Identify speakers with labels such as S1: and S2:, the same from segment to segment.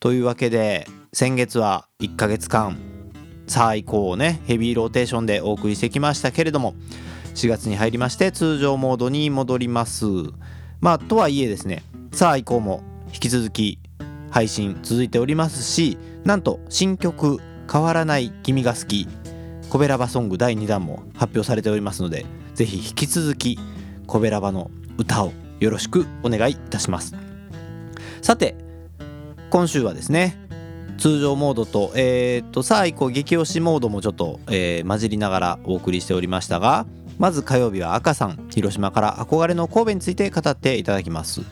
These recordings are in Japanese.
S1: というわけで先月は1ヶ月間さあ以降をねヘビーローテーションでお送りしてきましたけれども4月に入りまして通常モードに戻ります。まあとはいえですねさあ以降も引き続き配信続いておりますしなんと新曲「変わらない君が好き」コベラバソング第2弾も発表されておりますのでぜひ引き続きコベラバの歌をよろしくお願いいたします。さて今週はですね通常モードと,、えー、とさあ以降激推しモードもちょっと、えー、混じりながらお送りしておりましたがまず火曜日は赤さん広島から憧れの神戸について語っていただきます、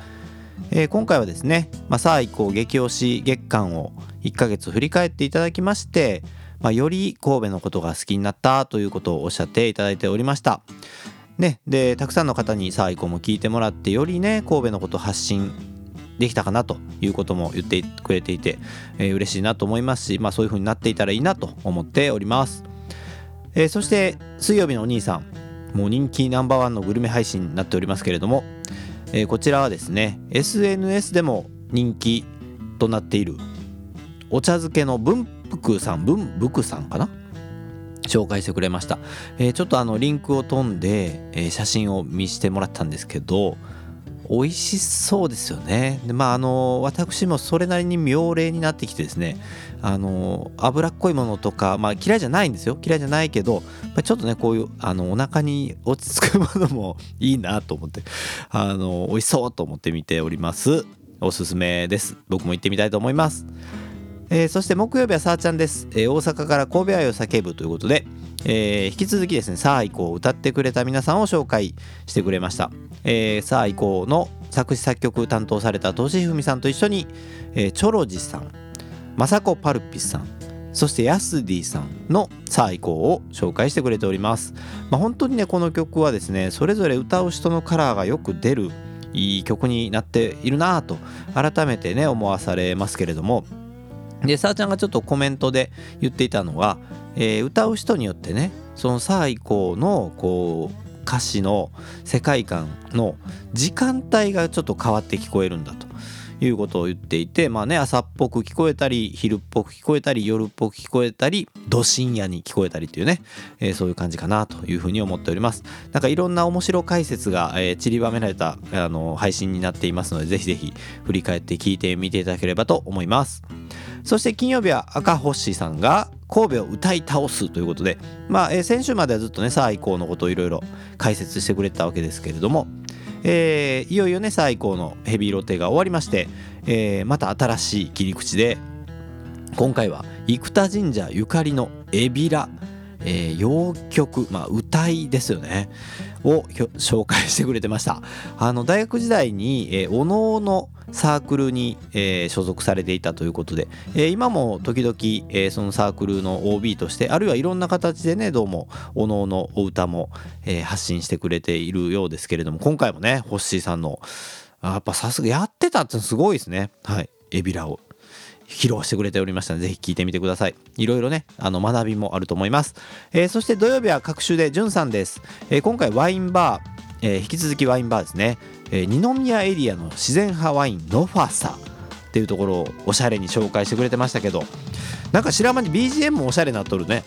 S1: えー、今回はですね、まあ、さあ以降激推し月間を1ヶ月振り返っていただきまして、まあ、より神戸のことが好きになったということをおっしゃっていただいておりました。ね、でたくさんの方にさあ以降も聞いてもらってよりね神戸のこと発信できたかなということも言ってくれていて、えー、嬉しいなと思いますし、まあ、そういう風になっていたらいいなと思っております、えー、そして水曜日のお兄さんもう人気ナンバーワンのグルメ配信になっておりますけれども、えー、こちらはですね SNS でも人気となっているお茶漬けの文福さん文福さんかな？紹介してくれました、えー、ちょっとあのリンクを飛んで、えー、写真を見してもらったんですけど美味しそうですよね。でまああの私もそれなりに妙齢になってきてですねあの脂っこいものとか、まあ、嫌いじゃないんですよ。嫌いじゃないけど、ま、ちょっとねこういうあのお腹に落ち着くものもいいなと思ってあの美味しそうと思って見ております。おすすめです。僕も行ってみたいと思います、えー、そして木曜日はさあちゃんです、えー、大阪から神戸愛を叫ぶということでえー、引き続きですねさあ以降歌ってくれた皆さんを紹介してくれました、えー、さあ以降の作詞作曲担当されたとしふみさんと一緒に、えー、チョロジさんまさこパルピスさんそしてヤスディさんのさあ以降を紹介してくれております、まあ、本当にねこの曲はですねそれぞれ歌う人のカラーがよく出るいい曲になっているなぁと改めてね思わされますけれどもでさあちゃんがちょっとコメントで言っていたのは、えー、歌う人によってねそのさあ以降のこう歌詞の世界観の時間帯がちょっと変わって聞こえるんだということを言っていてまあね朝っぽく聞こえたり昼っぽく聞こえたり夜っぽく聞こえたりど深夜に聞こえたりっていうね、えー、そういう感じかなというふうに思っております。なんかいろんな面白解説が、えー、散りばめられたあの配信になっていますのでぜひぜひ振り返って聞いてみていただければと思います。そして金曜日は赤星さんが神戸を歌い倒すということで、まあ、えー、先週まではずっとね、最高のことをいろいろ解説してくれたわけですけれども、えー、いよいよね、最高のヘビーロテが終わりまして、えー、また新しい切り口で、今回は生田神社ゆかりのエビラ、えー、洋曲、まあ、歌いですよね。を紹介してくれてました。あの大学時代に、えー、おのおのサークルに、えー、所属されていたということで、えー、今も時々、えー、そのサークルの OB としてあるいはいろんな形でねどうもおのおのお歌も、えー、発信してくれているようですけれども今回もねホッシーさんのやっぱさすがやってたってすごいですね。はい。エビラを。披露してくれておりましたので、ぜひ聞いてみてください。いろいろね、あの学びもあると思います。えー、そして土曜日は各週でじゅんさんです。えー、今回ワインバー、えー、引き続きワインバーですね。えー、二宮エリアの自然派ワインノファサっていうところをおしゃれに紹介してくれてましたけど、なんか白間に BGM もおしゃれになっとるね。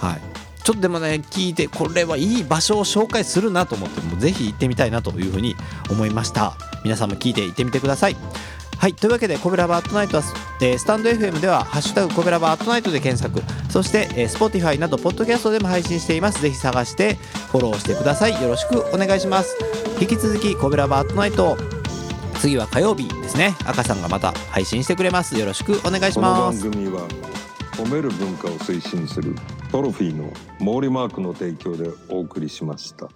S1: はい。ちょっとでもね聞いてこれはいい場所を紹介するなと思ってぜひ行ってみたいなというふうに思いました皆さんも聞いて行ってみてくださいはいというわけでコブラバートナイトは、えー、スタンド FM では「ハッシュタグコブラバートナイト」で検索。そして、えー、Spotify などポッドキャストでも配信しています。ぜひ探してフォローしてください。よろしくお願いします。引き続きコブラバートナイト次は火曜日ですね。赤さんがまた配信してくれます。よろしくお願いします。
S2: この番組は褒める文化を推進するトロフィーの毛利マークの提供でお送りしました。